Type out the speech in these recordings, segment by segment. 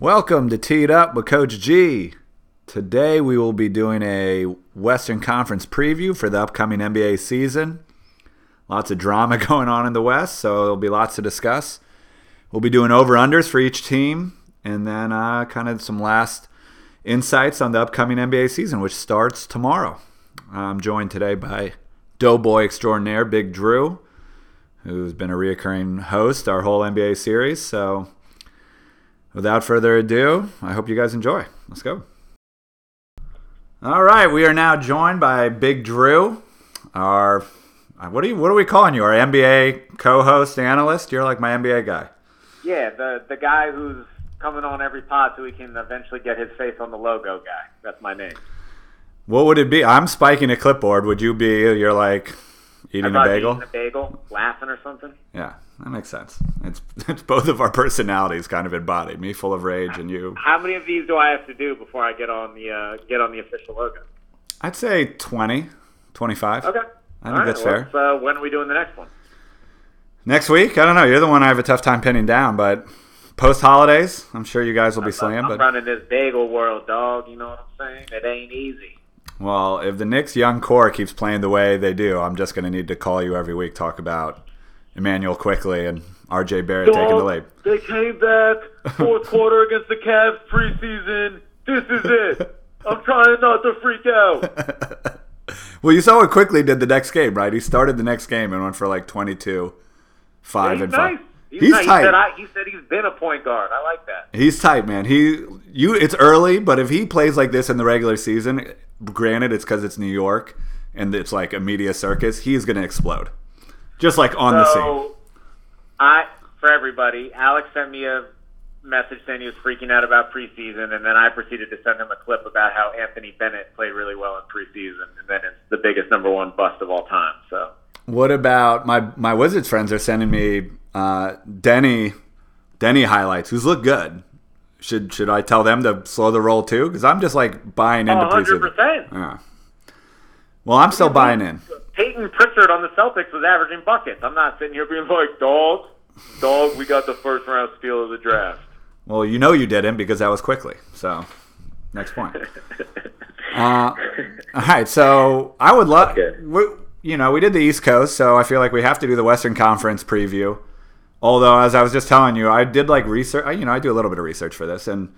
Welcome to Teed Up with Coach G. Today we will be doing a Western Conference preview for the upcoming NBA season. Lots of drama going on in the West, so there'll be lots to discuss. We'll be doing over unders for each team, and then uh, kind of some last insights on the upcoming NBA season, which starts tomorrow. I'm joined today by Doughboy extraordinaire Big Drew, who's been a reoccurring host our whole NBA series. So, without further ado, I hope you guys enjoy. Let's go. All right, we are now joined by Big Drew, our uh, what are you what are we calling you? Our NBA co-host analyst? You're like my NBA guy. Yeah, the the guy who's coming on every pod so we can eventually get his face on the logo guy. That's my name. What would it be? I'm spiking a clipboard. Would you be? You're like eating a bagel. Eating a bagel, laughing or something. Yeah, that makes sense. It's it's both of our personalities kind of embodied. Me full of rage, and you. How many of these do I have to do before I get on the uh, get on the official logo? I'd say 20, 25. Okay. I think that's fair. Uh, when are we doing the next one? Next week? I don't know. You're the one I have a tough time pinning down, but post holidays, I'm sure you guys will be I'm, slaying. I'm but running this bagel world, dog. You know what I'm saying? It ain't easy. Well, if the Knicks young core keeps playing the way they do, I'm just going to need to call you every week talk about Immanuel Quickley and R.J. Barrett dog, taking the lead. They came back fourth quarter against the Cavs preseason. This is it. I'm trying not to freak out. well, you saw what Quickley did the next game, right? He started the next game and went for like 22, five he's and nice. five. He's, He's tight. He said, I, he said he's been a point guard. I like that. He's tight, man. He you it's early, but if he plays like this in the regular season, granted it's because it's New York and it's like a media circus, he's gonna explode. Just like on the scene. So, I for everybody, Alex sent me a message saying he was freaking out about preseason, and then I proceeded to send him a clip about how Anthony Bennett played really well in preseason, and then it's the biggest number one bust of all time. So What about my my Wizards friends are sending me uh, Deni Deni highlights, who's looked good. Should should I tell them to slow the roll too? Because I'm just like buying into Oh, 100%. preseason. Yeah. Well, I'm still buying in. Peyton Pritchard on the Celtics was averaging buckets. I'm not sitting here being like, dog, dog, we got the first round steal of the draft. Well, you know you didn't because that was Quickley. So, next point. Uh, all right, so I would love. Okay. You know, we did the East Coast, so I feel like we have to do the Western Conference preview. Although, as I was just telling you, I did like research. I- You know, I do a little bit of research for this, and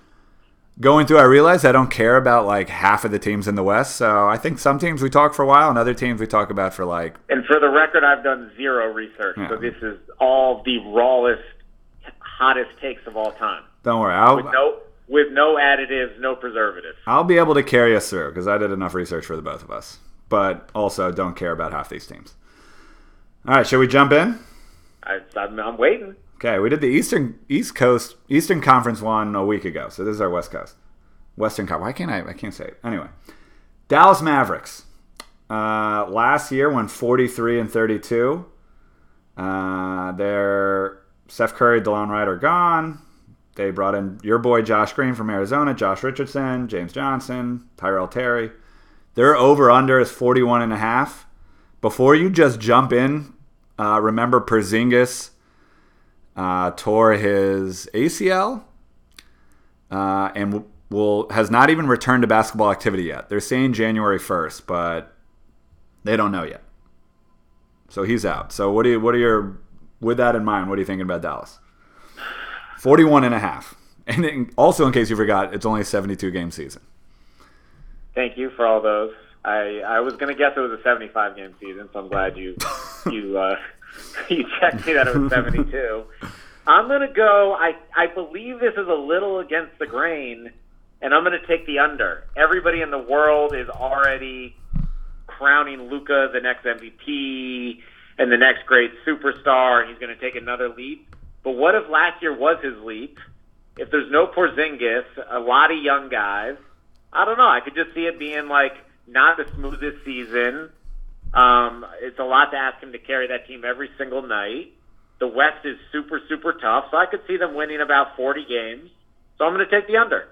going through, I realized I don't care about like half of the teams in the West. So I think some teams we talk for a while, and other teams we talk about for like. And for the record, I've done zero research, Yeah. so this is all the rawest, hottest takes of all time. Don't worry, I'll With no, with no additives, no preservatives. I'll be able to carry us through because I did enough research for the both of us. But also, don't care about half these teams. All right, should we jump in? I, I'm, I'm waiting. Okay, we did the Eastern East Coast Eastern Conference one a week ago, so this is our West Coast, Western Conference. Why can't I? I can't say it. Anyway, Dallas Mavericks. Uh, last year went 43 and 32. Uh, their Seth Curry, Delon Wright are gone. They brought in your boy Josh Green from Arizona, Josh Richardson, James Johnson, Tyrell Terry. Their over under is 41 and a half. Before you just jump in, uh, remember Porzingis uh, tore his ACL uh, and will has not even returned to basketball activity yet. They're saying January 1st, but they don't know yet. So he's out. So what do you what are your with that in mind, what are you thinking about Dallas? 41 and a half. And in, also in case you forgot, it's only a 72 game season. Thank you for all those. I I was gonna guess it was a 75 game season, so I'm glad you you uh, you checked me that it was 72. I'm gonna go. I I believe this is a little against the grain, and I'm gonna take the under. Everybody in the world is already crowning Luka the next MVP and the next great superstar, and he's gonna take another leap. But what if last year was his leap? If there's no Porzingis, a lot of young guys. I don't know. I could just see it being like not the smoothest season. Um, it's a lot to ask him to carry that team every single night. The West is super, super tough, so I could see them winning about 40 games. So I'm going to take the under.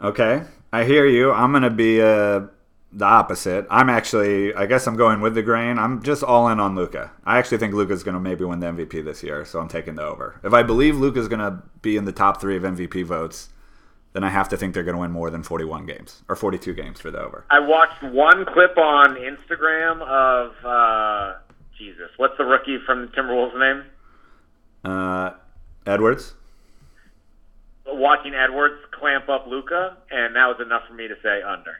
Okay, I hear you. I'm gonna be a the opposite. I'm actually, I guess I'm going with the grain. I'm just all in on Luka. I actually think Luka's going to maybe win the MVP this year, so I'm taking the over. If I believe Luka's going to be in the top three of MVP votes, then I have to think they're going to win more than 41 games or 42 games for the over. I watched one clip on Instagram of uh, Jesus. What's the rookie from the Timberwolves name? Uh, Edwards. Watching Edwards clamp up Luka, and that was enough for me to say under.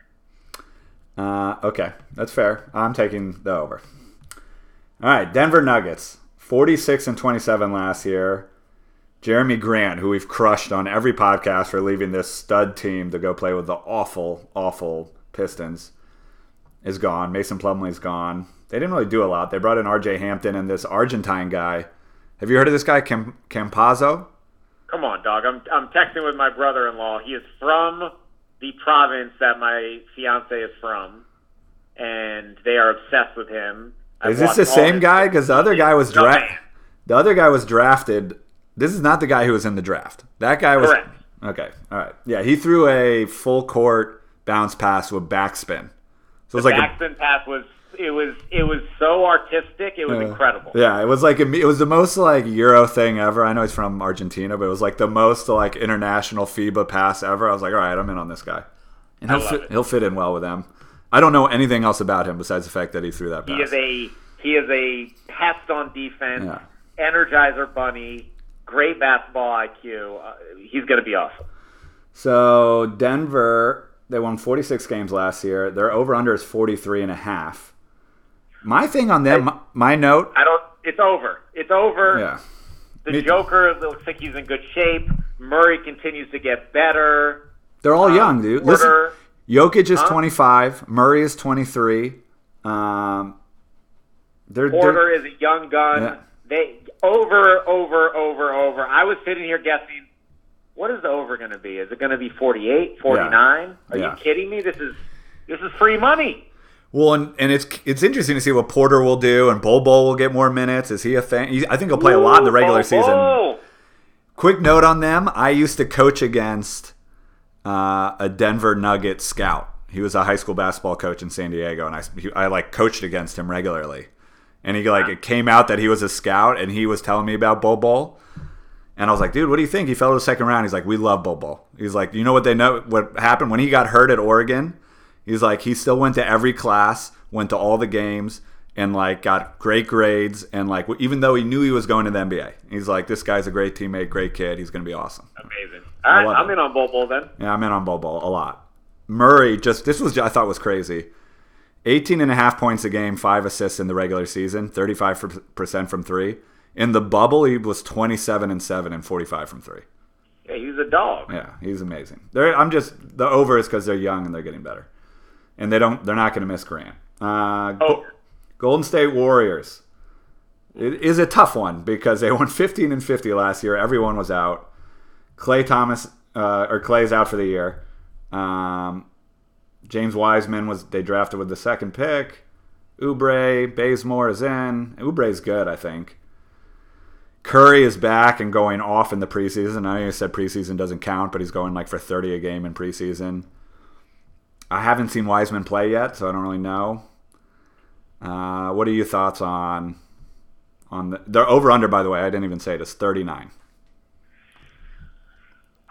Uh, okay, that's fair. I'm taking the over. All right, Denver Nuggets, 46 and 27 last year. Jerami Grant, who we've crushed on every podcast for leaving this stud team to go play with the awful, awful Pistons, is gone. Mason Plumlee's gone. They didn't really do a lot. They brought in R.J. Hampton and this Argentine guy. Have you heard of this guy, Cam- Campazzo? Come on, dog. I'm I'm texting with my brother-in-law. He is from the province that my fiance is from, and they are obsessed with him. I've Is this the same guy? Because the other guy was drafted. The other guy was drafted. This is not the guy who was in the draft. That guy was Correct. okay. All right, yeah, he threw a full court bounce pass with backspin. So it was like a, Backspin pass was it was it was so artistic. It was incredible. yeah, it was like it was the most like Euro thing ever. I know he's from Argentina, but it was like the most like international FIBA pass ever. I was like, all right, I'm in on this guy, and he'll fit, it. he'll fit in well with them. I don't know anything else about him besides the fact that he threw that pass. He is a he is a pest on defense, Yeah. energizer bunny, great basketball IQ. Uh, he's going to be awesome. So Denver, they won 46 games last year. Their over under is 43 and a half. My thing on them, my, my note, I don't. It's over. It's over. yeah, The Me too. Joker looks like he's in good shape. Murray continues to get better. they're all young, dude. Listen, Porter, Jokic is Huh? 25, Murray is 23. Um, they're, Porter they're is a young gun. Yeah. They over, over, over, over. I was sitting here guessing, what is the over going to be? Is it going to be 48, 49? Are Yeah. you kidding me? This is this is free money. well, and, and it's it's interesting to see what Porter will do, and Bol Bol will get more minutes. Is he a thing? He, I think he'll play a lot in the regular Ooh, season. oh, Quick note on them: I used to coach against uh, a Denver Nugget scout. He was a high school basketball coach in San Diego, and I, he, I like coached against him regularly. And he like it came out that he was a scout, and he was telling me about Bol Bol. And I was like, dude, what do you think? He fell to the second round. He's like, we love Bol Bol. He's like, you know what they know? What happened when he got hurt at Oregon? He's like, he still went to every class, went to all the games, and like got great grades. And like, even though he knew he was going to the NBA, he's like, this guy's a great teammate, great kid. He's going to be awesome. amazing. All right, I'm it. in on Bol Bol then. Yeah, I'm in on Bol Bol a lot. Murray just this was I thought was crazy. 18 and a half points a game, 5 assists in the regular season, 35% from 3. In the bubble, he was 27 and 7 and 45 from 3. Yeah, he's a dog. Yeah, he's amazing. They're, I'm just the over is cuz they're young and they're getting better. And they don't they're not going to miss Grant. Uh, Over. Golden State Warriors. It is a tough one because they won 15 and 50 last year. Everyone was out. Klay Thomas uh, or Klay's out for the year. Um, James Wiseman was they drafted with the second pick. Oubre, Bazemore is in. Oubre's good, I think. Curry is back and going off in the preseason. I know you said preseason doesn't count, but he's going like for 30 a game in preseason. I haven't seen Wiseman play yet, so I don't really know. Uh, what are your thoughts on on the they're over under? By the way, I didn't even say it. It's 39.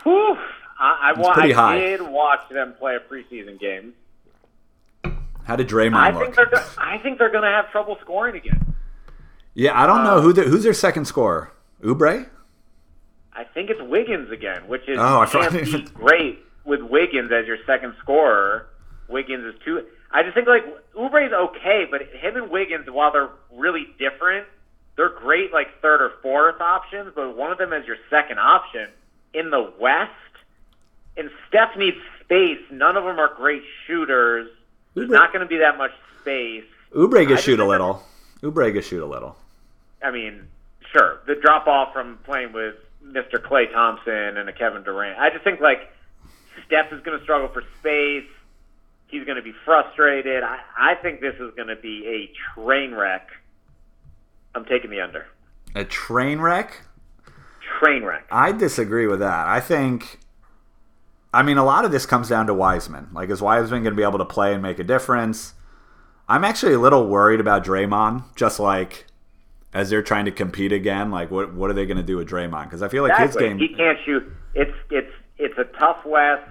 Whew. I, I, wa- pretty I did watch them play a preseason game. How did Draymond I look? think they're go- I think they're going to have trouble scoring again. yeah, I don't know um, who the, who's their second scorer. Oubre. I think it's Wiggins again, which is Oh, I can't be great with Wiggins as your second scorer. Wiggins is too. I just think like Oubre's okay, but him and Wiggins, while they're really different, they're great like third or fourth options. But one of them as your second option in the West, and Steph needs space. None of them are great shooters. There's not going to be that much space. Can shoot a little. Oubre can shoot a little. I mean, sure, the drop off from playing with Mr. Klay Thompson and a Kevin Durant. I just think like Steph is going to struggle for space. He's going to be frustrated. I, I think this is going to be a train wreck. I'm taking the under. A train wreck. Train wreck. I disagree with that. I think I mean, a lot of this comes down to Wiseman. Like, is Wiseman going to be able to play and make a difference? I'm actually a little worried about Draymond. Just like as they're trying to compete again, like what what are they going to do with Draymond? Because I feel like exactly. his game. He can't shoot. It's it's it's a tough West.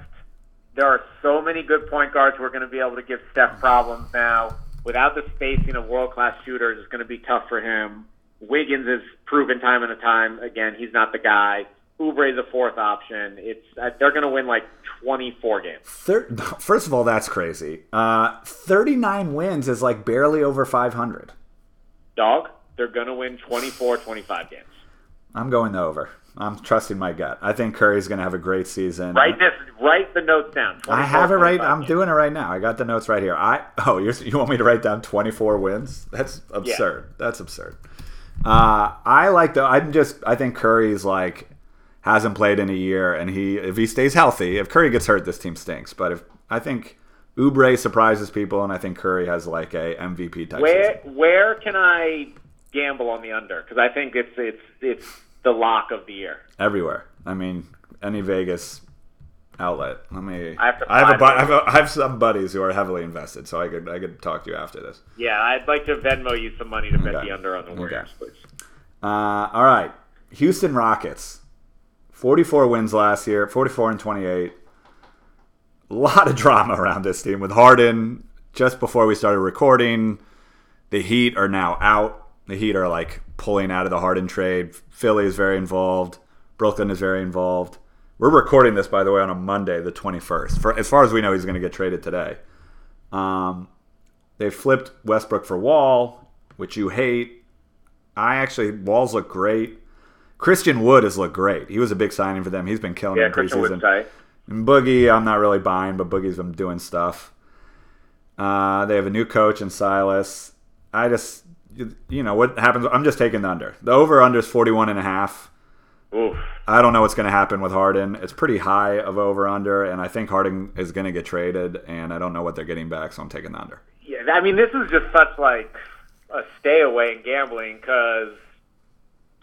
There are so many good point guards who are going to be able to give Steph problems now. Without the spacing of world class shooters, it's going to be tough for him. Wiggins has proven time and time again he's not the guy. Oubre is a fourth option. It's uh, they're going to win like 24 games. Thir- First of all, that's crazy. Uh, 39 wins is like barely over 500. Dog, they're going to win 24, 25 games. I'm going the over. I'm trusting my gut. I think Curry's going to have a great season. Write this. Write the notes down. I have it right. I'm games. doing it right now. I got the notes right here. I oh, you're, you want me to write down 24 wins? That's absurd. That's absurd. Uh, I like the. I'm just. I think Curry's like hasn't played in a year, and he if he stays healthy, if Curry gets hurt, this team stinks. But if I think Oubre surprises people, and I think Curry has like a MVP type Where season. where can I gamble on the under? Because I think it's it's it's the lock of the year. everywhere. I mean, any Vegas outlet. Let me. I have I have, a, bu- I have, a, I have some buddies who are heavily invested, so I could I could talk to you after this. Yeah, I'd like to Venmo you some money to bet Okay. the under on the Warriors, Okay. please. Uh, all right, Houston Rockets, forty-four wins last year, forty-four and twenty-eight. A lot of drama around this team with Harden. Just before we started recording, the Heat are now out. The Heat are like pulling out of the Harden trade. Philly is very involved. Brooklyn is very involved. We're recording this, by the way, on a Monday, the 21st. For as far as we know, he's going to get traded today. Um, they flipped Westbrook for Wall, which you hate. I actually Walls look great. Christian Wood has looked great. He was a big signing for them. He's been killing Yeah, in Christian preseason. Wood's tight. And Boogie, I'm not really buying, but Boogie's been doing stuff. Uh, they have a new coach in Silas. I just, you- you know, what happens? I'm just taking the under. The over under is 41 and a half. Oof. I don't know what's going to happen with Harden. It's pretty high of over under, and I think Harden is going to get traded, and I don't know what they're getting back, so I'm taking the under. Yeah, I mean, this is just such like a stay away in gambling because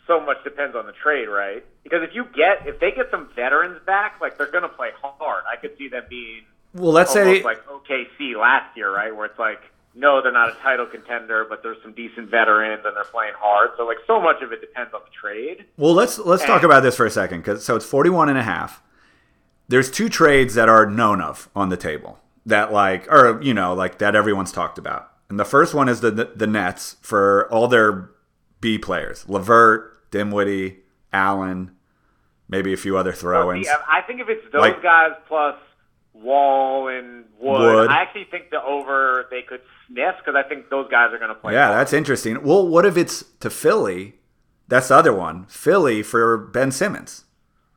so much depends on the trade, right? Because if you get if they get some veterans back, like they're gonna play hard. I could see them being Well, let's say like OKC last year, right? Where it's like, no, they're not a title contender, but there's some decent veterans and they're playing hard. So like, so much of it depends on the trade. Well, let's let's talk about this for a second cuz so it's 41 and a half. There's two trades that are known of on the table that like or you know, like that everyone's talked about. And the first one is the the Nets for all their B players. LeVert, Dinwiddie, Allen, maybe a few other throw-ins. See, I think if it's those Like- guys plus Wall and Wood, Wood. I actually think the over they could sniff because I think those guys are going to play. Yeah, hard. that's interesting. Well, what if it's to Philly? That's the other one. Philly for Ben Simmons.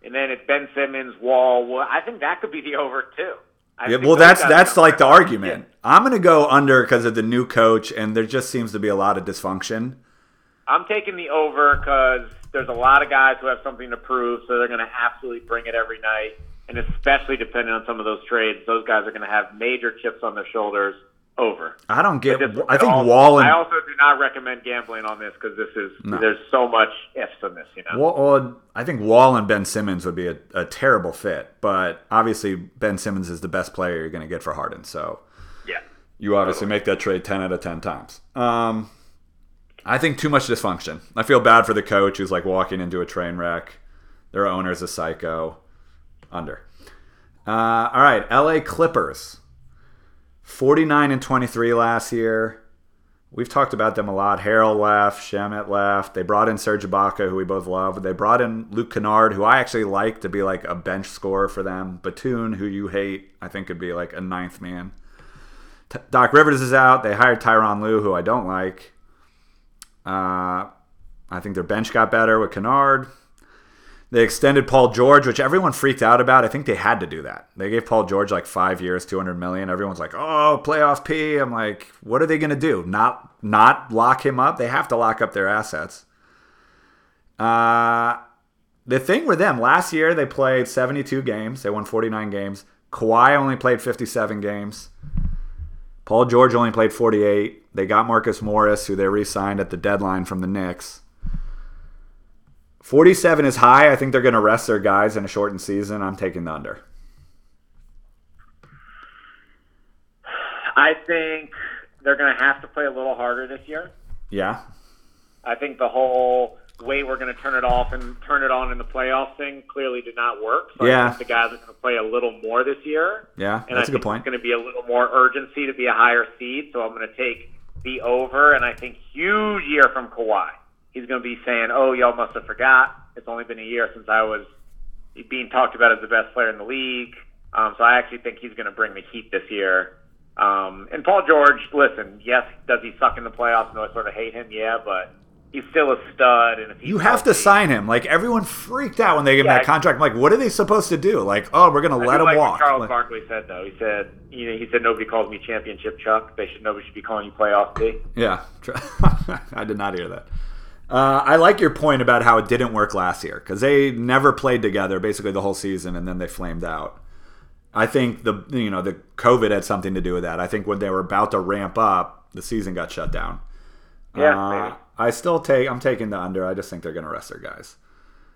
and then it's Ben Simmons, Wall. Wood. I think that could be the over too. I Yeah, well, that's that's like the argument. I'm going to go under because of the new coach, and there just seems to be a lot of dysfunction. I'm taking the over because there's a lot of guys who have something to prove, so they're going to absolutely bring it every night. And especially depending on some of those trades, those guys are going to have major chips on their shoulders. Over. I don't get. This- I think also- Wall and I also do not recommend gambling on this because this is No. there's so much ifs in this. You know. Wall- I think Wall and Ben Simmons would be a, a terrible fit, but obviously Ben Simmons is the best player you're going to get for Harden. So yeah. you obviously make that trade 10 out of 10 times. Um, I think too much dysfunction. I feel bad for the coach who's like walking into a train wreck. Their owner's a psycho. Under. Uh, all right, LA Clippers. 49 and 23 last year. We've talked about them a lot. Harrell left, Shamet left. They brought in Serge Ibaka, who we both love. They brought in Luke Kennard, who I actually like to be like a bench scorer for them. Batum, who you hate, I think could be like a ninth man. T- Doc Rivers is out. They hired Tyronn Lue, who I don't like. Uh, I think their bench got better with Kennard. They extended Paul George, which everyone freaked out about. I think they had to do that. They gave Paul George like five years, two hundred million. Everyone's like, "Oh, playoff P." I'm like, what are they going to do? Not not lock him up? They have to lock up their assets. Uh, the thing with them last year, they played 72 games. They won 49 games. Kawhi only played 57 games. Paul George only played 48. They got Marcus Morris, who they re signed at the deadline from the Knicks. 47 is high. I think they're going to rest their guys in a shortened season. I'm taking the under. I think they're going to have to play a little harder this year. Yeah. I think the whole way we're going to turn it off and turn it on in the playoffs thing clearly did not work. So Yeah. I think the guys are going to play a little more this year. Yeah, And that's I a good point. It's going to be a little more urgency to be a higher seed. So I'm going to take the over, and I think huge year from Kawhi. He's going to be saying, "Oh, y'all must have forgot. It's only been a year since I was being talked about as the best player in the league." Um, so I actually think he's going to bring the heat this year. Um, and Paul George, listen, yes, does he suck in the playoffs? No, I sort of hate him, yeah, but he's still a stud. And if You have to sign him. Like everyone freaked out when they gave him that contract. I'm like, what are they supposed to do? Like, oh, we're gonna I let him like walk. What Charles Like- Barkley said though. He said, you know, he said nobody calls me championship Chuck. They should nobody should be calling you playoff D. Yeah, I did not hear that. Uh, I like your point about how it didn't work last year because they never played together basically the whole season, and then they flamed out. I think the you know the COVID had something to do with that. I think when they were about to ramp up, the season got shut down. Yeah, Uh, maybe. I still take I'm taking the under. I just think they're going to rest their guys.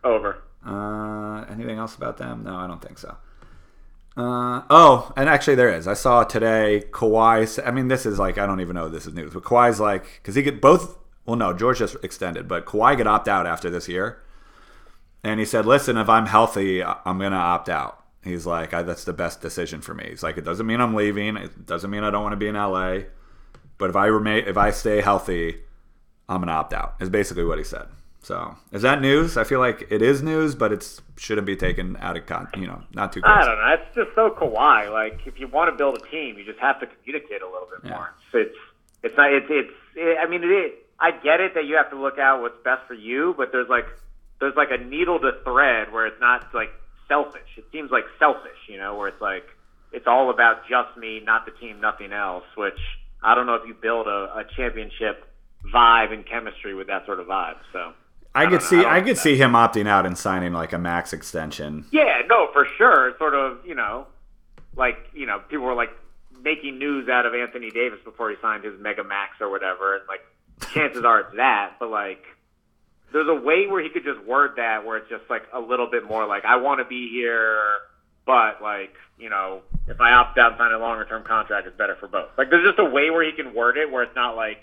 Over. Uh, anything else about them? No, I don't think so. Uh, oh, and actually there is. I saw today Kawhi. I mean, this is like I don't even know if this is news, but Kawhi's like because he get both. Well, no, George just extended, but Kawhi could opt out after this year, and he said, "Listen, if I'm healthy, I'm gonna opt out." He's like, I, "That's the best decision for me." He's like, "It doesn't mean I'm leaving. It doesn't mean I don't want to be in LA, but if I remain, if I stay healthy, I'm gonna opt out." Is basically what he said. So is that news? I feel like it is news, but it shouldn't be taken out of con. You know, not too. I don't know. It's just so Kawhi. Like if you want to build a team, you just have to communicate a little bit Yeah. more. It's it's it's not. It's it's. It, I mean, it is. I get it that you have to look out what's best for you, but there's like there's like a needle to thread where it's not like selfish. It seems like selfish, you know, where it's like it's all about just me, not the team, nothing else. Which I don't know if you build a, a championship vibe and chemistry with that sort of vibe. So. I could see. don't I could see him opting out and signing like a max extension. Yeah, no, for sure. Sort of, you know, like you know, people were like making news out of Anthony Davis before he signed his mega max or whatever, and like chances are it's that. But like, there's a way where he could just word that where it's just like a little bit more like, I want to be here, but like, you know, if I opt out and sign a longer term contract, it's better for both. Like, there's just a way where he can word it where it's not like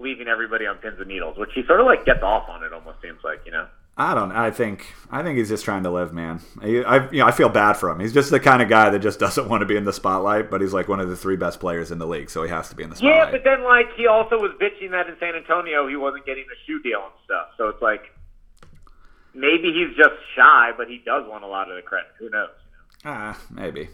leaving everybody on pins and needles, which he sort of like gets off on. It almost seems like, you know. I don't. I think. I think he's just trying to live, man. I, I, you know, I feel bad for him. He's just the kind of guy that just doesn't want to be in the spotlight, but he's like one of the three best players in the league, so he has to be in the spotlight. Yeah, but then like he also was bitching that in San Antonio he wasn't getting a shoe deal and stuff. So it's like maybe he's just shy, but he does want a lot of the credit. Who knows? Ah, maybe.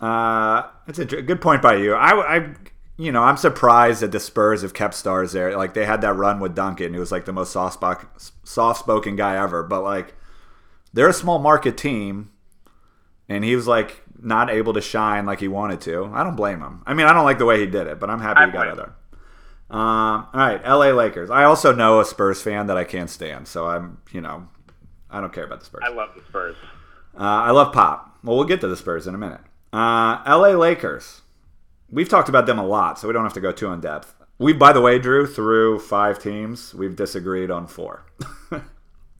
Uh, that's a good point by you. I, I, you know, I'm surprised that the Spurs have kept stars there. Like they had that run with Duncan, who was like the most soft soft spoken guy ever. But like, they're a small market team, and he was like not able to shine like he wanted to. I don't blame him. I mean, I don't like the way he did it, but I'm happy I he got out there. Um, all right, L.A. Lakers. I also know a Spurs fan that I can't stand, so I'm, you know, I don't care about the Spurs. I love the Spurs. Uh, I love Pop. Well, we'll get to the Spurs in a minute. Uh, LA Lakers. We've talked about them a lot, so we don't have to go too in depth. We, by the way, Drew, through five teams, we've disagreed on four.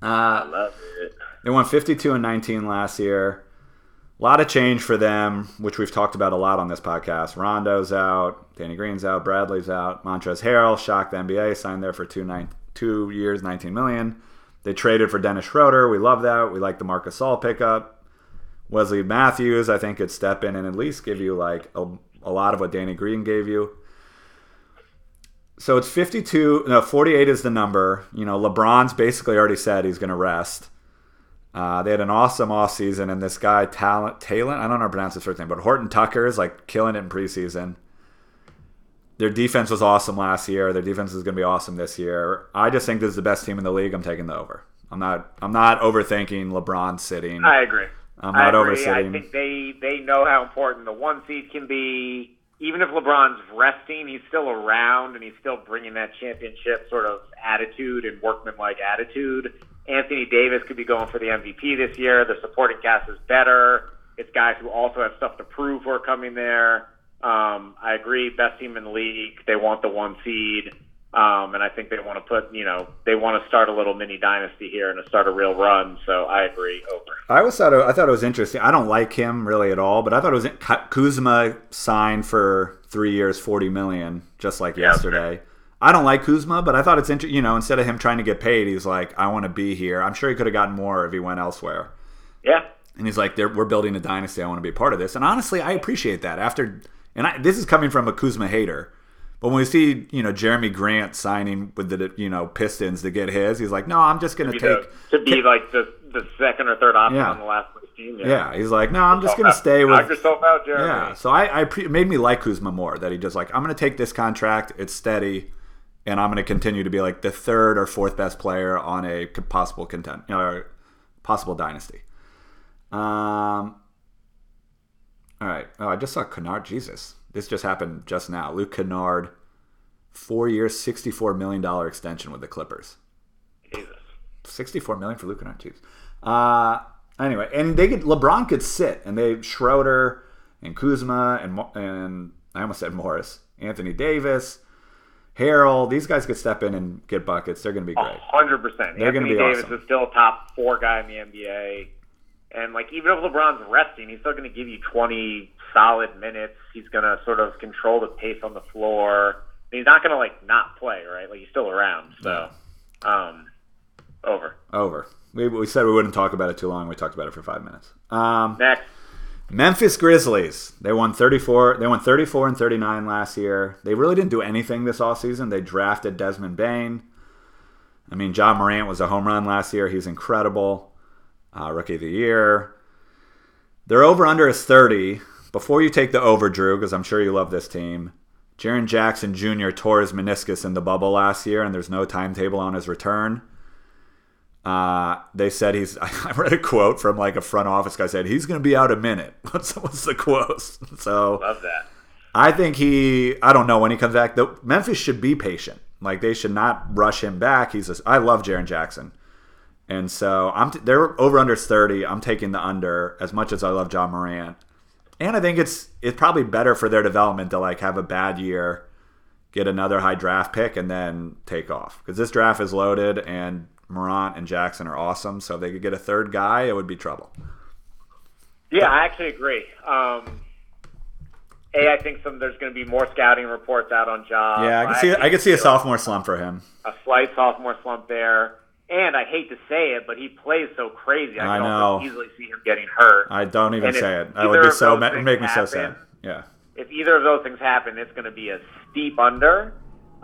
Uh, I love it. They won 52 and 19 last year. A lot of change for them, which we've talked about a lot on this podcast. Rondo's out, Danny Green's out, Bradley's out. Montrezl Harrell shocked the NBA, signed there for two, nine, two years, 19 million. They traded for Dennis Schroeder. We love that. We like the Marc Gasol pickup. Wesley Matthews, I think, could step in and at least give you like a, a lot of what Danny Green gave you. So it's 52, no, 48 is the number. You know, LeBron's basically already said he's going to rest. Uh, they had an awesome off season, and this guy, Talen, Talen, I don't know how to pronounce his first name, but Horton Tucker is like killing it in preseason. Their defense was awesome last year. Their defense is going to be awesome this year. I just think this is the best team in the league. I'm taking the over. I'm not. I'm not overthinking LeBron sitting. I agree. I'm not I agree. oversitting. I think they they know how important the one seed can be. Even if LeBron's resting, he's still around and he's still bringing that championship sort of attitude and workmanlike attitude. Anthony Davis could be going for the MVP this year. The supporting cast is better. It's guys who also have stuff to prove who are coming there. Um, I agree. Best team in the league. They want the one seed. Um, and I think they want to put, you know, they want to start a little mini dynasty here and to start a real run. So I agree. Over. I always thought it, I thought it was interesting. I don't like him really at all, but I thought it was Kuzma signed for three years, forty million, just like yeah, yesterday. I don't like Kuzma, but I thought it's interesting. You know, instead of him trying to get paid, he's like, I want to be here. I'm sure he could have gotten more if he went elsewhere. Yeah. And he's like, we're building a dynasty. I want to be a part of this. And honestly, I appreciate that. After, and I, this is coming from a Kuzma hater. But when we see, you know, Jerami Grant signing with the, you know, Pistons to get his, he's like, no, I'm just going to take the, to be like the the second or third option yeah. on the last place team. Yeah. yeah, he's like, no, I'm just going to stay with. Knock yourself out, Jerami. Yeah, so I, I pre- made me like Kuzma more. That he just like, I'm going to take this contract. It's steady, and I'm going to continue to be like the third or fourth best player on a possible content, you know, possible dynasty. Um. All right. Oh, I just saw Kennard. Jesus. This just happened just now. Luke Kennard, four years, $64 million extension with the Clippers. Jesus. 64 million for Luke Kennard. Jeez. Uh, anyway, and they could, LeBron could sit, and they Schroeder and Kuzma and and I almost said Morris, Anthony Davis, Harrell. These guys could step in and get buckets. They're going to be great. hundred percent. They're going to be Davis awesome. is still a top four guy in the NBA. And like even if LeBron's resting, he's still going to give you 20 solid minutes. He's going to sort of control the pace on the floor. he's not going to like not play, right? Like he's still around. So, um, over. Over. We, we said we wouldn't talk about it too long. We talked about it for five minutes. Um, Next. Memphis Grizzlies. They won 34. They won 34 and 39 last year. They really didn't do anything this offseason. They drafted Desmond Bane. I mean, Ja Morant was a home run last year. He's incredible uh, rookie of the year. Their over under is 30. Before you take the over, Drew, because I'm sure you love this team, Jaren Jackson Jr. tore his meniscus in the bubble last year, and there's no timetable on his return. Uh, they said he's. I read a quote from like a front office guy said he's going to be out a minute. What's, what's the quote? So love that. I think he. I don't know when he comes back. The Memphis should be patient. Like they should not rush him back. He's. A, I love Jaren Jackson. And so I'm t- they're over under 30. I'm taking the under as much as I love Ja Morant. And I think it's it's probably better for their development to like have a bad year, get another high draft pick, and then take off because this draft is loaded and Morant and Jackson are awesome. So if they could get a third guy, it would be trouble. Yeah, I actually agree. Um, a, I think some there's going to be more scouting reports out on Ja. Yeah, I can see I, I can see a sophomore slump for him. A slight sophomore slump there. And I hate to say it, but he plays so crazy. I, I can know. also easily see him getting hurt. I don't even and say it. I would be so ma- make me happen, so sad. Yeah. If either of those things happen, it's going to be a steep under.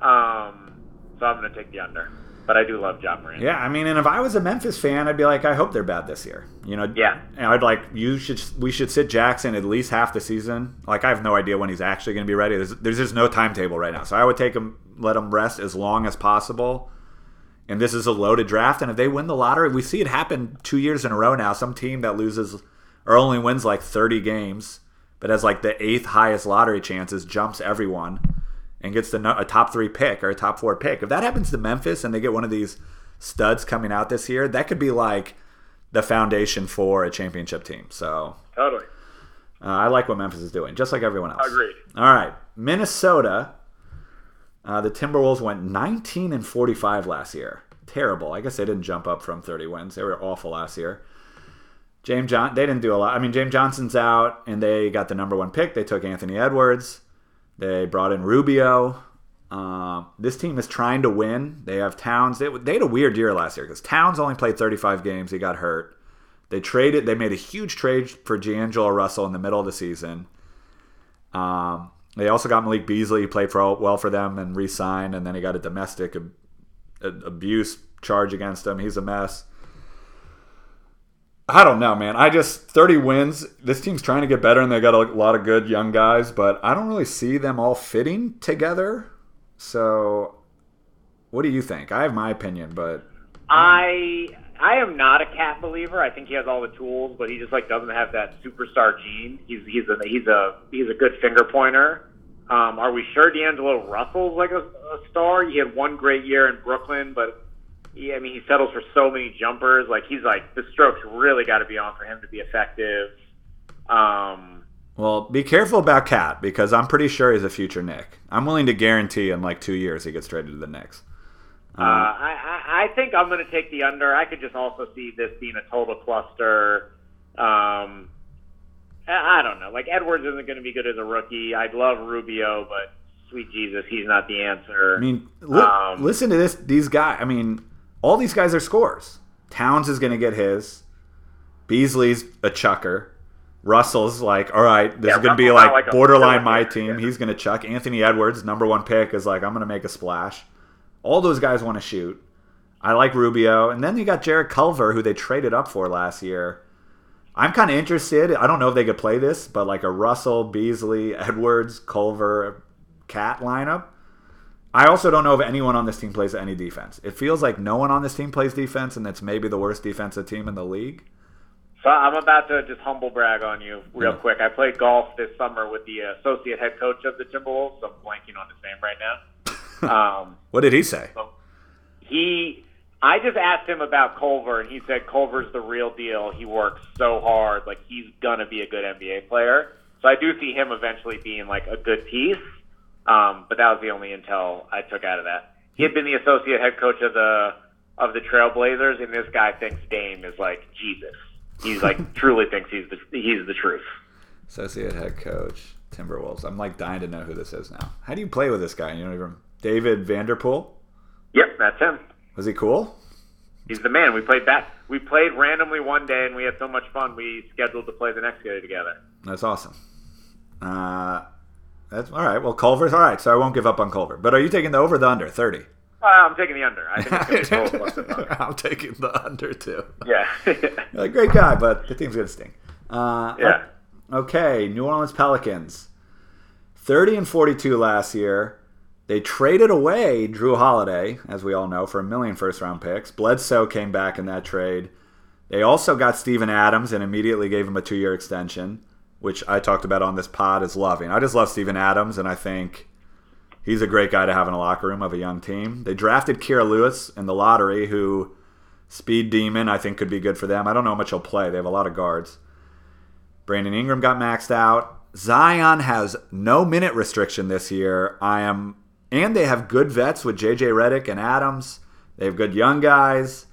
Um, so I'm going to take the under. But I do love Ja Morant. Yeah, I mean, and if I was a Memphis fan, I'd be like, I hope they're bad this year. You know, yeah. And I'd like you should we should sit Jackson at least half the season. Like I have no idea when he's actually going to be ready. There's, there's just no timetable right now, so I would take him, let him rest as long as possible and this is a loaded draft. And if they win the lottery, we see it happen two years in a row now. Some team that loses or only wins like 30 games, but has like the eighth highest lottery chances, jumps everyone and gets the, a top three pick or a top four pick. If that happens to Memphis and they get one of these studs coming out this year, that could be like the foundation for a championship team. So totally. Uh, I like what Memphis is doing, just like everyone else. Agreed. All right, Minnesota uh, the Timberwolves went 19 and 45 last year. Terrible. I guess they didn't jump up from 30 wins. They were awful last year. James John, they didn't do a lot. I mean, James Johnson's out, and they got the number one pick. They took Anthony Edwards. They brought in Rubio. Uh, this team is trying to win. They have Towns. They, they had a weird year last year because Towns only played 35 games. He got hurt. They traded. They made a huge trade for D'Angelo Russell in the middle of the season. Um, they also got Malik Beasley. He played for well for them and re-signed, and then he got a domestic ab- abuse charge against him. He's a mess. I don't know, man. I just 30 wins. This team's trying to get better, and they got a lot of good young guys, but I don't really see them all fitting together. So, what do you think? I have my opinion, but I I am not a KAT believer. I think he has all the tools, but he just like doesn't have that superstar gene. He's he's a he's a he's a good finger pointer. Um, are we sure D'Angelo Russell's like a, a star? He had one great year in Brooklyn, but he, I mean he settles for so many jumpers. Like he's like the strokes really got to be on for him to be effective. Um, Well, be careful about KAT because I'm pretty sure he's a future Knick. I'm willing to guarantee in like two years he gets traded to the Knicks. Uh, I, I, I think I'm going to take the under. I could just also see this being a total cluster. Um, I don't know. Like Edwards isn't going to be good as a rookie. I'd love Rubio, but sweet Jesus, he's not the answer. I mean, li- Um, listen to this. These guys. I mean, all these guys are scores. Towns is going to get his. Beasley's a chucker. Russell's like, all right, this Yeah, is going to be like, like borderline my team. He's going to chuck. Anthony Edwards, number one pick, is like, I'm going to make a splash. All those guys want to shoot. I like Rubio, and then you got Jarrett Culver, who they traded up for last year. I'm kind of interested. I don't know if they could play this, but like a Russell, Beasley, Edwards, Culver, KAT lineup. I also don't know if anyone on this team plays any defense. It feels like no one on this team plays defense, and that's maybe the worst defensive team in the league. So I'm about to just humble brag on you real Yeah. quick. I played golf this summer with the associate head coach of the Timberwolves. So I'm blanking on his name right now. um, What did he say? so he, I just asked him about Culver, and he said Culver's the real deal. He works so hard, like he's gonna be a good NBA player. So I do see him eventually being like a good piece. Um, but that was the only intel I took out of that. He had been the associate head coach of the of the Trailblazers, and this guy thinks Dame is like Jesus. He's like truly thinks he's the he's the truth. Associate head coach, Timberwolves. I'm like dying to know who this is now. How do you play with this guy? You don't even David Vanderpool. Yep, that's him. Was he cool? He's the man. We played that. We played randomly one day, and we had so much fun. We scheduled to play the next day together. That's awesome. Uh, that's all right. Well, Culver's all right, so I won't give up on Culver. But are you taking the over or the under? Thirty. Uh, I'm taking the under. I think it's be plus I'm taking the under too. Yeah. A great guy, but the team's gonna stink. Uh, Yeah. Okay, New Orleans Pelicans, thirty and forty-two last year. They traded away Jrue Holiday, as we all know, for a million first-round picks. Bledsoe came back in that trade. They also got Steven Adams and immediately gave him a two-year extension, which I talked about on this pod as loving. I just love Steven Adams, and I think he's a great guy to have in a locker room of a young team. They drafted Kira Lewis in the lottery, who speed demon I think could be good for them. I don't know how much he'll play. They have a lot of guards. Brandon Ingram got maxed out. Zion has no minute restriction this year. I am and they have good vets with JJ Redick and Adams. They have good young guys.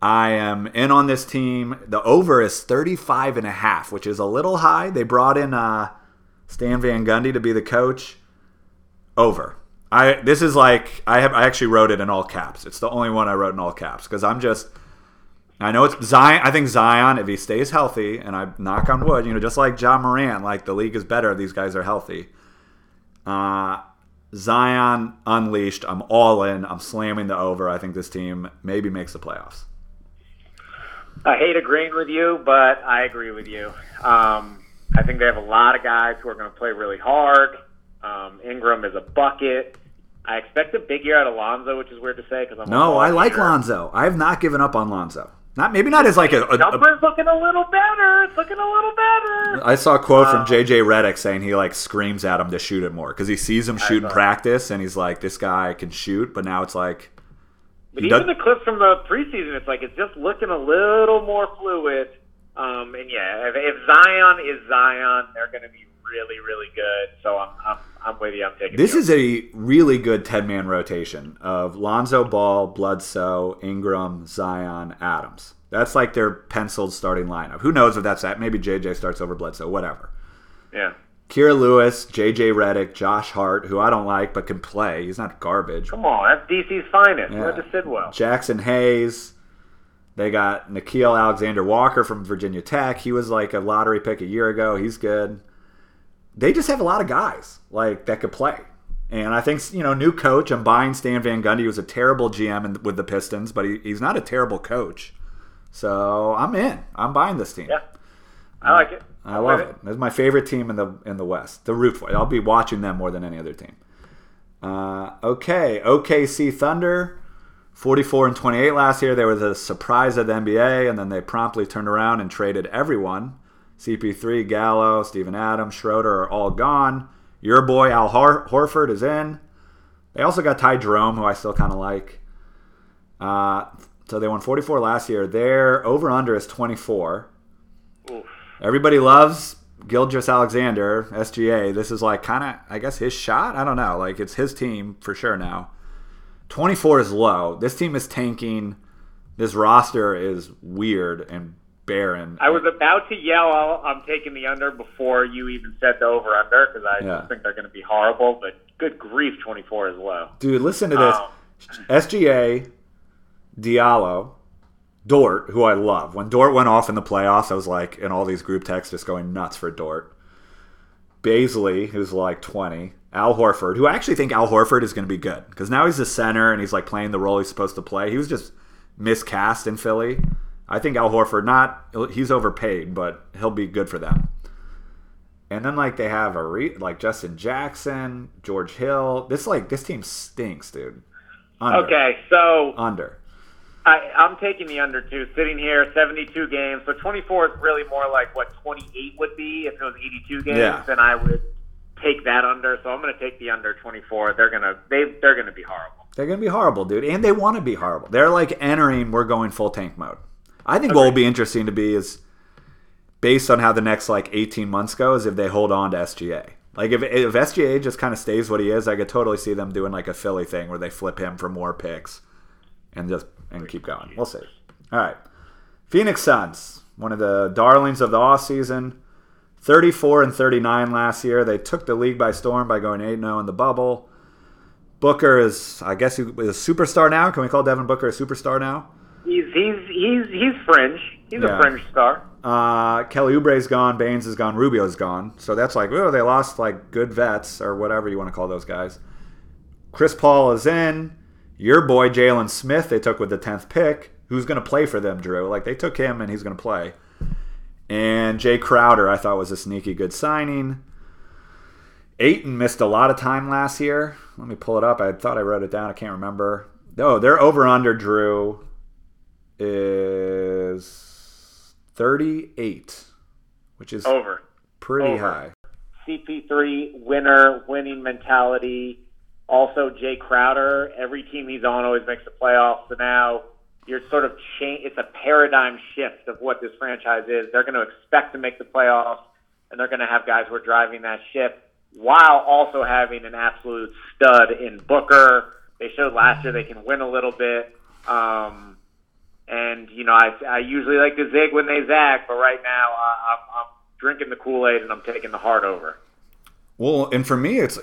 I am in on this team. The over is 35 and a half, which is a little high. They brought in uh, Stan Van Gundy to be the coach. Over. I this is like I have I actually wrote it in all caps. It's the only one I wrote in all caps because I'm just I know it's Zion. I think Zion, if he stays healthy, and I knock on wood, you know, just like Ja Morant, like the league is better if these guys are healthy. Uh, Zion unleashed. I'm all in. I'm slamming the over. I think this team maybe makes the playoffs. I hate agreeing with you, but I agree with you. Um, I think they have a lot of guys who are going to play really hard. Um, Ingram is a bucket. I expect a big year out of Lonzo, which is weird to say because I'm No, I like. Lonzo. I have not given up on Lonzo. Not maybe not as like a. a- a- Numbers looking a little better. It's looking a little better. I saw a quote from Um, JJ Redick saying he like screams at him to shoot it more because he sees him shoot in practice and he's like, this guy can shoot, but now it's like But even does- the clips from the preseason, it's like it's just looking a little more fluid. Um, and yeah, if, if Zion is Zion, they're going to be really, really good. So I'm, I'm, I'm with you. I'm taking This is a really good 10 man rotation of Lonzo Ball, Bledsoe, Ingram, Zion, Adams. That's like their penciled starting lineup. Who knows if that's that? Maybe JJ starts over Bledsoe, whatever. yeah. Kira Lewis, JJ Redick, Josh Hart, who I don't like but can play. He's not garbage. Come on, that's DC's finest. Yeah. Went to Sidwell. Jaxson Hayes. They got Nickeil Alexander Walker from Virginia Tech. He was like a lottery pick a year ago. He's good. They just have a lot of guys like that could play. And I think you know, new coach. I'm buying Stan Van Gundy. He was a terrible GM in, with the Pistons, but he, he's not a terrible coach. So I'm in. I'm buying this team. Yeah, I like it. I I'm love with it. It's my favorite team in the in the West. The root for it. I'll be watching them more than any other team. Uh, okay, OKC Thunder, forty-four and twenty-eight last year. They were the surprise of the NBA, and then they promptly turned around and traded everyone. CP3, Gallo, Steven Adams, Schroeder are all gone. Your boy Al Hor- Horford is in. They also got Ty Jerome, who I still kind of like. Uh, so they won 44 last year. Their over under is 24. Oof. Everybody loves Gilgeous Alexander, SGA, this is like kind of, I guess, his shot. I don't know. Like it's his team for sure now. 24 is low. This team is tanking. This roster is weird and barren. I was about to yell, I'm taking the under before you even said the over under because I Yeah. just think they're going to be horrible. But good grief, 24 is low. Dude, listen to this. Um, SGA, Diallo, Dort, who I love. When Dort went off in the playoffs, I was like in all these group texts just going nuts for Dort. Bazley, who's like 20. Al Horford, who I actually think Al Horford is going to be good because now he's the center and he's like playing the role he's supposed to play. He was just miscast in Philly. I think Al Horford, not he's overpaid, but he'll be good for them. And then like they have a re, like Justin Jackson, George Hill. This like this team stinks, dude. Under. Okay, so Under. I, I'm taking the under two. Sitting here, 72 games. So 24 is really more like what 28 would be if it was 82 games. Yeah. Then I would take that under. So I'm going to take the under 24. They're gonna they they're gonna be horrible. They're gonna be horrible, dude, and they want to be horrible. They're like entering. We're going full tank mode. I think what will be interesting to be is based on how the next like 18 months go is if they hold on to SGA. Like if if SGA just kind of stays what he is, I could totally see them doing like a Philly thing where they flip him for more picks and just and keep going. We'll see. All right, Phoenix Suns, one of the darlings of the off season. 34 and 39 last year. They took the league by storm by going 8 0 in the bubble. Booker is, I guess, he is a superstar now. Can we call Devin Booker a superstar now? He's he's he's he's fringe. He's Yeah. a fringe star. Uh, Kelly Oubre's gone, Baynes is gone, Rubio's gone. So that's like, oh, they lost like good vets or whatever you want to call those guys. Chris Paul is in. Your boy Jalen Smith they took with the tenth pick. Who's going to play for them, Drew? Like they took him and he's going to play. And Jay Crowder I thought was a sneaky good signing. Ayton missed a lot of time last year. Let me pull it up. I thought I wrote it down. I can't remember. Oh, their over under Drew is 38, which is Over. pretty over. high. CP3 winner, winning mentality. Also, Jay Crowder. Every team he's on always makes the playoffs. So now you're sort of change. It's a paradigm shift of what this franchise is. They're going to expect to make the playoffs, and they're going to have guys who are driving that ship while also having an absolute stud in Booker. They showed last year they can win a little bit. Um, and you know, I, I usually like to zig when they zag, but right now I, I'm, I'm drinking the Kool Aid and I'm taking the hard over. Well, and for me, it's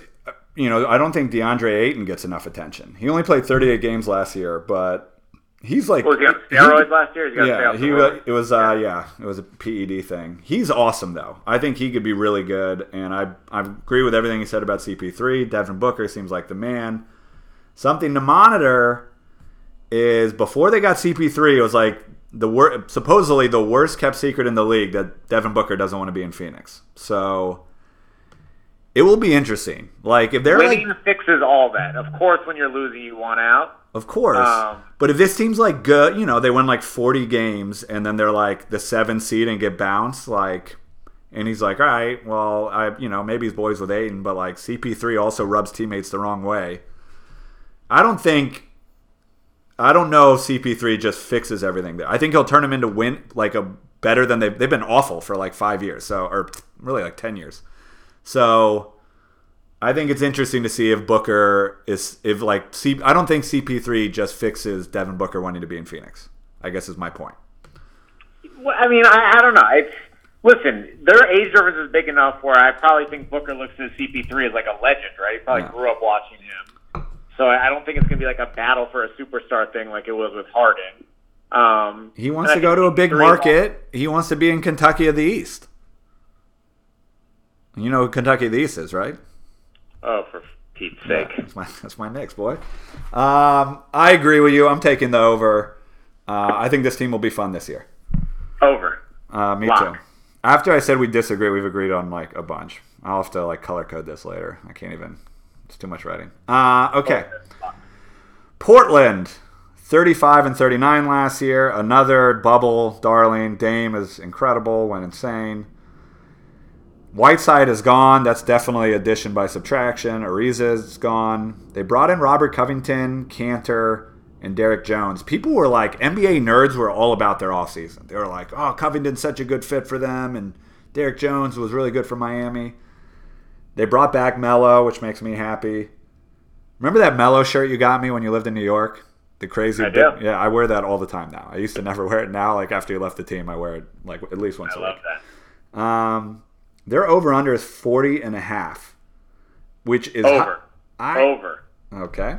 you know I don't think DeAndre Ayton gets enough attention. He only played 38 games last year, but he's like he he- steroids last year? He's got Yeah, he was. It was. Uh, yeah, it was a PED thing. He's awesome though. I think he could be really good, and I I agree with everything he said about CP3. Devin Booker seems like the man. Something to monitor is before they got CP3, it was like the wor- supposedly the worst kept secret in the league that Devin Booker doesn't want to be in Phoenix. So it will be interesting. Like if they're Winning like, fixes all that. Of course, when you're losing, you want out. of course. Um, but if this team's like good, you know, they win like 40 games and then they're like the seven seed and get bounced, like, and he's like, all right, well, I, you know, maybe he's boys with Ayton, but like CP3 also rubs teammates the wrong way. I don't think, I don't know if CP3 just fixes everything. I think he'll turn him into win, like a better than they've, they've been awful for like five years. So, or really like 10 years. So, I think it's interesting to see if Booker is if like C. I don't think CP3 just fixes Devin Booker wanting to be in Phoenix. I guess is my point. Well, I mean, I, I don't know. It's, listen, their age difference is big enough where I probably think Booker looks at CP3 as like a legend, right? He probably Yeah. grew up watching him. So I don't think it's going to be like a battle for a superstar thing like it was with Harden. Um, He wants to go to a big CP3 market. He wants to be in Kentucky of the East. You know who Kentucky the East is, right? Oh, for Pete's Yeah, sake. that's my that's my Knicks boy. Um, I agree with you. I'm taking the over. Uh, I think this team will be fun this year. Over. Uh, me Lock. too. After I said we disagree, we've agreed on like a bunch. I'll have to like color code this later. I can't even. It's too much writing. Uh, okay. Portland, 35 and 39 last year. Another bubble darling. Dame is incredible. Went insane. Whiteside is gone. That's definitely addition by subtraction. Ariza is gone. They brought in Robert Covington, Kanter, and Derrick Jones. People were like, NBA nerds were all about their offseason. They were like, oh, Covington's such a good fit for them, and Derrick Jones was really good for Miami. They brought back Melo, which makes me happy. Remember that Melo shirt you got me when you lived in New York? The crazy, I do. yeah. I wear that all the time now. I used to never wear it. Now, like after you left the team, I wear it like at least once I a love week. that. Um, their over under is 40 and a half, which is Over. I, Over. okay.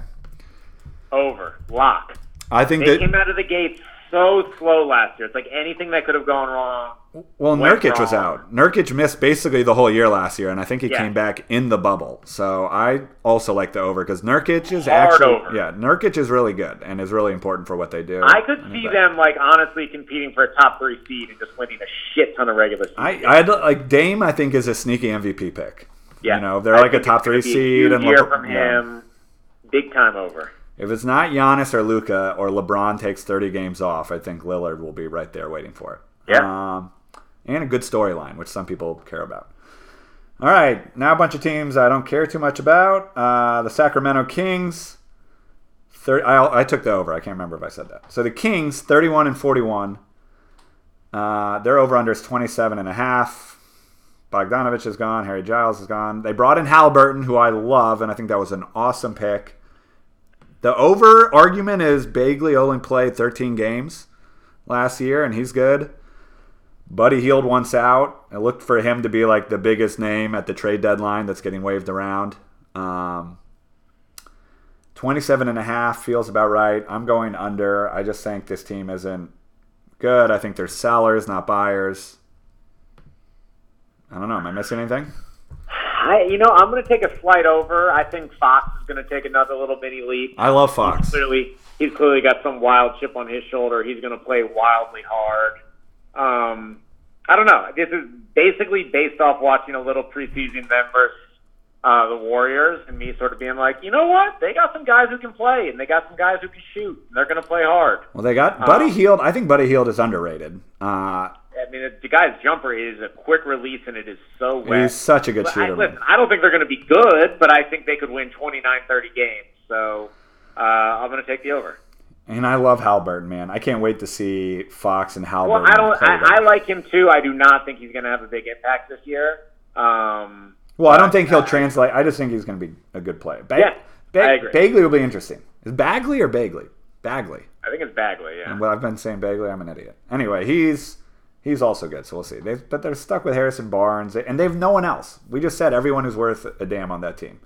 Over. Lock. I think They that came out of the gate so slow last year. It's like anything that could have gone wrong. well, Nurkic was out. Nurkic missed basically the whole year last year, and I think he Yeah. came back in the bubble. So I also like the over because Nurkic is Hard actually over. yeah, Nurkic is really good and is really important for what they do. I could see them like honestly competing for a top three seed and just winning a shit ton of regular season. I I like Dame. I think is a sneaky MVP pick. yeah, you know, they're I like a top three seed, and year LeBron- from yeah. him, big time over. If it's not Giannis or Luka or LeBron takes 30 games off, I think Lillard will be right there waiting for it. Yeah. Um, and a good storyline, which some people care about. All right, now a bunch of teams I don't care too much about. Uh, the Sacramento Kings. 30, I, I took the over. I can't remember if I said that. So the Kings, 31 and 41. Uh, their over under is 27 and a half. Bogdanovich is gone. Harry Giles is gone. They brought in Halliburton, who I love, and I think that was an awesome pick. The over argument is Bagley only played 13 games last year, and he's good. Buddy Hield once out. It looked for him to be like the biggest name at the trade deadline that's getting waved around. Um, 27 and a half feels about right. I'm going under. I just think this team isn't good. I think they're sellers, not buyers. I don't know. Am I missing anything? I, you know, I'm going to take a slight over. I think Fox is going to take another little mini leap. I love Fox. Clearly, he's clearly got some wild chip on his shoulder. He's going to play wildly hard. Um, I don't know. This is basically based off watching a little preseason them versus uh, the Warriors, and me sort of being like, you know what? They got some guys who can play, and they got some guys who can shoot. And they're going to play hard. Well, they got Buddy Um, Hield. I think Buddy Hield is underrated. Uh, I mean, the guy's jumper is a quick release, and it is so wet. he's such a good shooter. I, listen, I don't think they're going to be good, but I think they could win 29, 30 games. So uh, I'm going to take the over. And I love Halliburton, man. I can't wait to see Fox and Well, I don't. I, I like him too. I do not think he's going to have a big impact this year. Um, Well, I don't think he'll translate. I just think he's going to be a good player. Ba- Yeah, Ba- I agree. Bagley will be interesting. Is Bagley or Bagley? Bagley. I think it's Bagley. Yeah. And what I've been saying Bagley, I'm an idiot. Anyway, he's he's also good, so we'll see. They've, but they're stuck with Harrison Barnes, and they've no one else. We just said everyone who's worth a damn on that team,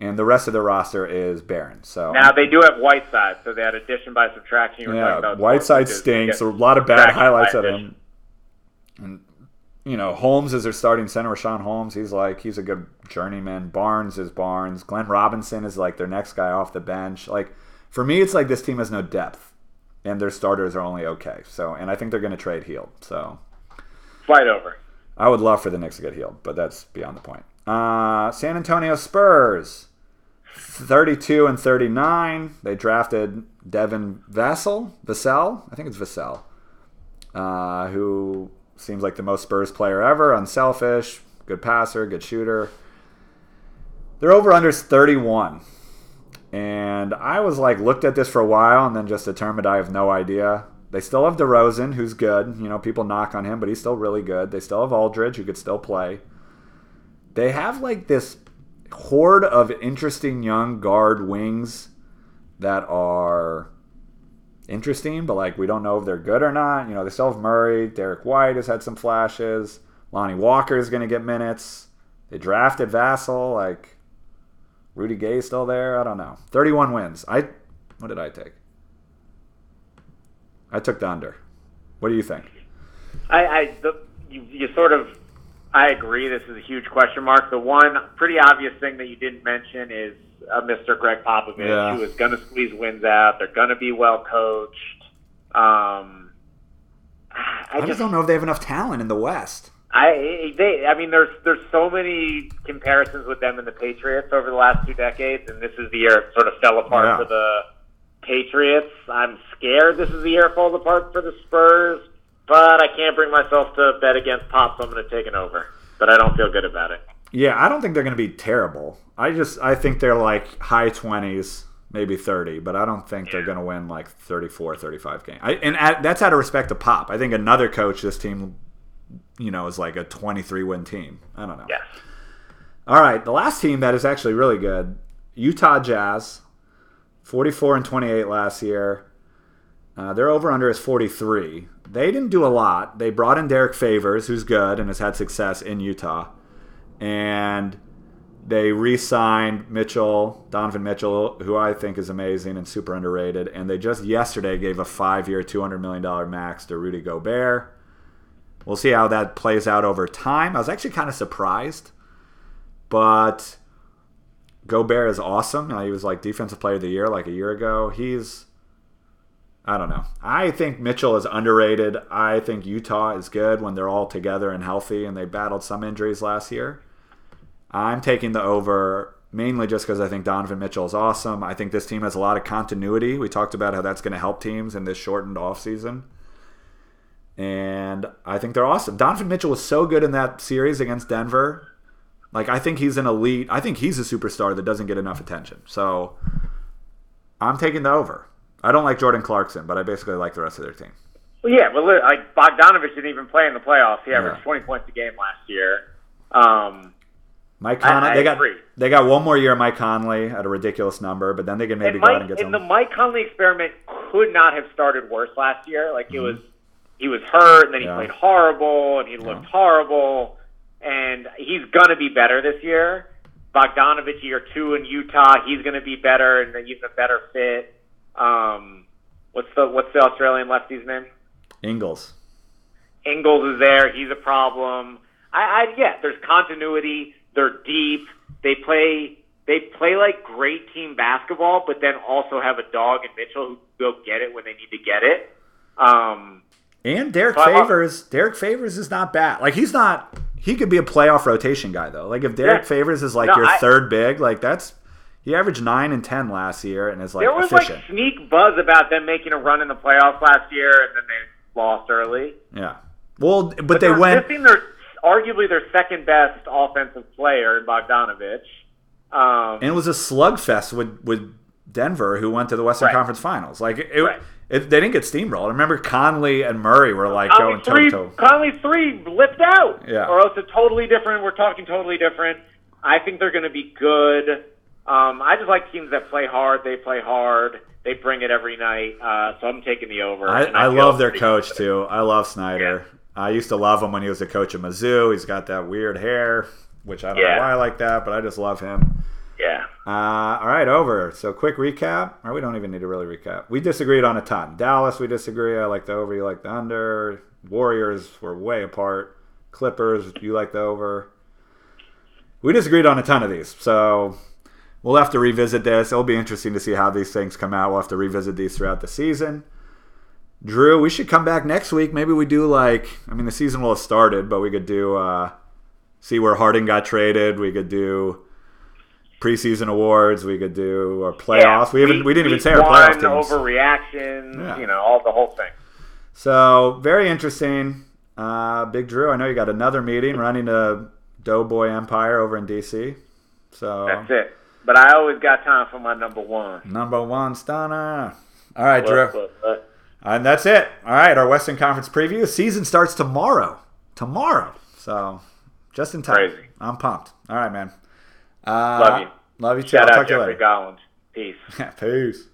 and the rest of the roster is barren. So Now they do have Whiteside, so they had addition by subtraction. You were yeah, about Whiteside stinks. A lot of bad highlights of him. And you know, Holmes is their starting center. Richaun Holmes, he's like he's a good journeyman. Barnes is Barnes. Glenn Robinson is like their next guy off the bench. Like for me, it's like this team has no depth, and their starters are only okay. So, and I think they're going to trade Hield. So, Fight over. I would love for the Knicks to get Hield, but that's beyond the point. Uh, San Antonio Spurs, thirty-two and thirty-nine. They drafted Devin Vassell, Vassell, I think it's Vassell, uh, who seems like the most Spurs player ever. Unselfish, good passer, good shooter. They're over/under thirty-one, and I was like looked at this for a while and then just determined I have no idea. They still have DeRozan, who's good. You know, people knock on him, but he's still really good. They still have Aldridge, who could still play. They have like this horde of interesting young guard wings that are interesting, but like we don't know if they're good or not. You know, they still have Murray. Derrick White has had some flashes. Lonnie Walker is going to get minutes. They drafted Vassell. Like Rudy Gay still there. I don't know. 31 wins. I what did I take? I took the under. What do you think? I, I the, you, you sort of, I agree. This is a huge question mark. The one pretty obvious thing that you didn't mention is uh, Mr. Gregg Popovich, Yeah. who is going to squeeze wins out. They're going to be well coached. Um, I, I just don't know if they have enough talent in the West. I they I mean there's there's so many comparisons with them and the Patriots over the last two decades, and this is the year it sort of fell apart Yeah. for the Patriots. I'm scared this is the year it falls apart for the Spurs, but I can't bring myself to bet against Pop, so I'm going to take an over. But I don't feel good about it. Yeah, I don't think they're going to be terrible. I just I think they're like high 20s, maybe 30, but I don't think they're going to win like 34, 35 games. I, and at, that's out of respect to Pop. I think another coach this team you know, is like a 23 win team. I don't know. Yes. All right, the last team that is actually really good, Utah Jazz, 44 and 28 last year. Uh, their over under is 43. They didn't do a lot. They brought in Derrick Favors, who's good and has had success in Utah. And they re signed Mitchell, Donovan Mitchell, who I think is amazing and super underrated. And they just yesterday gave a five year, $200 million max to Rudy Gobert. We'll see how that plays out over time. I was actually kind of surprised, but Gobert is awesome. He was like defensive player of the year like a year ago. He's I don't know. I think Mitchell is underrated. I think Utah is good when they're all together and healthy, and they battled some injuries last year. I'm taking the over mainly just because I think Donovan Mitchell is awesome. I think this team has a lot of continuity. We talked about how that's going to help teams in this shortened offseason. And I think they're awesome. Donovan Mitchell was so good in that series against Denver. Like, I think he's an elite. I think he's a superstar that doesn't get enough attention. So I'm taking the over. I don't like Jordan Clarkson, but I basically like the rest of their team. Well, yeah, but like Bogdanovich didn't even play in the playoffs. He averaged Yeah. 20 points a game last year. Um, Mike Conley, I they got agree. they got one more year. of Mike Conley at a ridiculous number, but then they can maybe and go out and get and some. the Mike Conley experiment could not have started worse last year. Like it Mhm. was, he was hurt, and then he Yeah. played horrible, and he looked Yeah. horrible, and he's gonna be better this year. Bogdanovich year two in Utah, he's gonna be better, and then he's a better fit. Um, what's the what's the Australian lefty's name? Ingles. Ingles is there. He's a problem. I, I yeah, there's continuity. They're deep. They play they play like great team basketball, but then also have a dog in Mitchell who go get it when they need to get it. Um, And Derrick So Favors, Derrick Favors is not bad. Like he's not. He could be a playoff rotation guy though. Like if Derrick Yeah. Favors is like No, your I- third big, like that's he averaged nine and ten last year and is like there was efficient. like sneak buzz about them making a run in the playoffs last year, and then they lost early. yeah. Well, but, they they're went. missing their arguably their second best offensive player in Bogdanovich. Um, and it was a slugfest with with Denver, who went to the Western Right. Conference Finals. Like it, Right. It, they didn't get steamrolled. I remember Conley and Murray were like Conley going toe three, to toe. Conley three lipped out. Yeah. Or else it's totally different. We're talking totally different. I think they're going to be good. Um, I just like teams that play hard. They play hard. They bring it every night. Uh, so I'm taking the over. I, and I love their coach good. too. I love Snyder. I used to love him when he was the coach of Mizzou. He's got that weird hair, which I don't Yeah. know why I like that, but I just love him. Uh, all right, over. So quick recap. Or we don't even need to really recap. We disagreed on a ton. Dallas, we disagree. I like the over. You like the under. Warriors were way apart. Clippers, you like the over. We disagreed on a ton of these. So we'll have to revisit this. It'll be interesting to see how these things come out. We'll have to revisit these throughout the season. Drew, we should come back next week. Maybe we do like, I mean, the season will have started, but we could do, uh, see where Harden got traded. We could do preseason awards. We could do our playoffs. we haven't, we, didn't even say our playoff teams. Overreaction. Yeah. You know, all the whole thing. So very interesting. Uh, Big Drew, I know you got another meeting running a Doughboy Empire over in DC. So That's it. But I always got time for my number one. number one stunner. All right, Drew. Look, look, look. And that's it. All right, our Western Conference preview. Season starts tomorrow. Tomorrow. So just in time. Crazy. I'm pumped. All right, man. Uh, Love you. Love you too. Shout I'll out talk to you Jeffrey later. Gollins. Peace. Peace.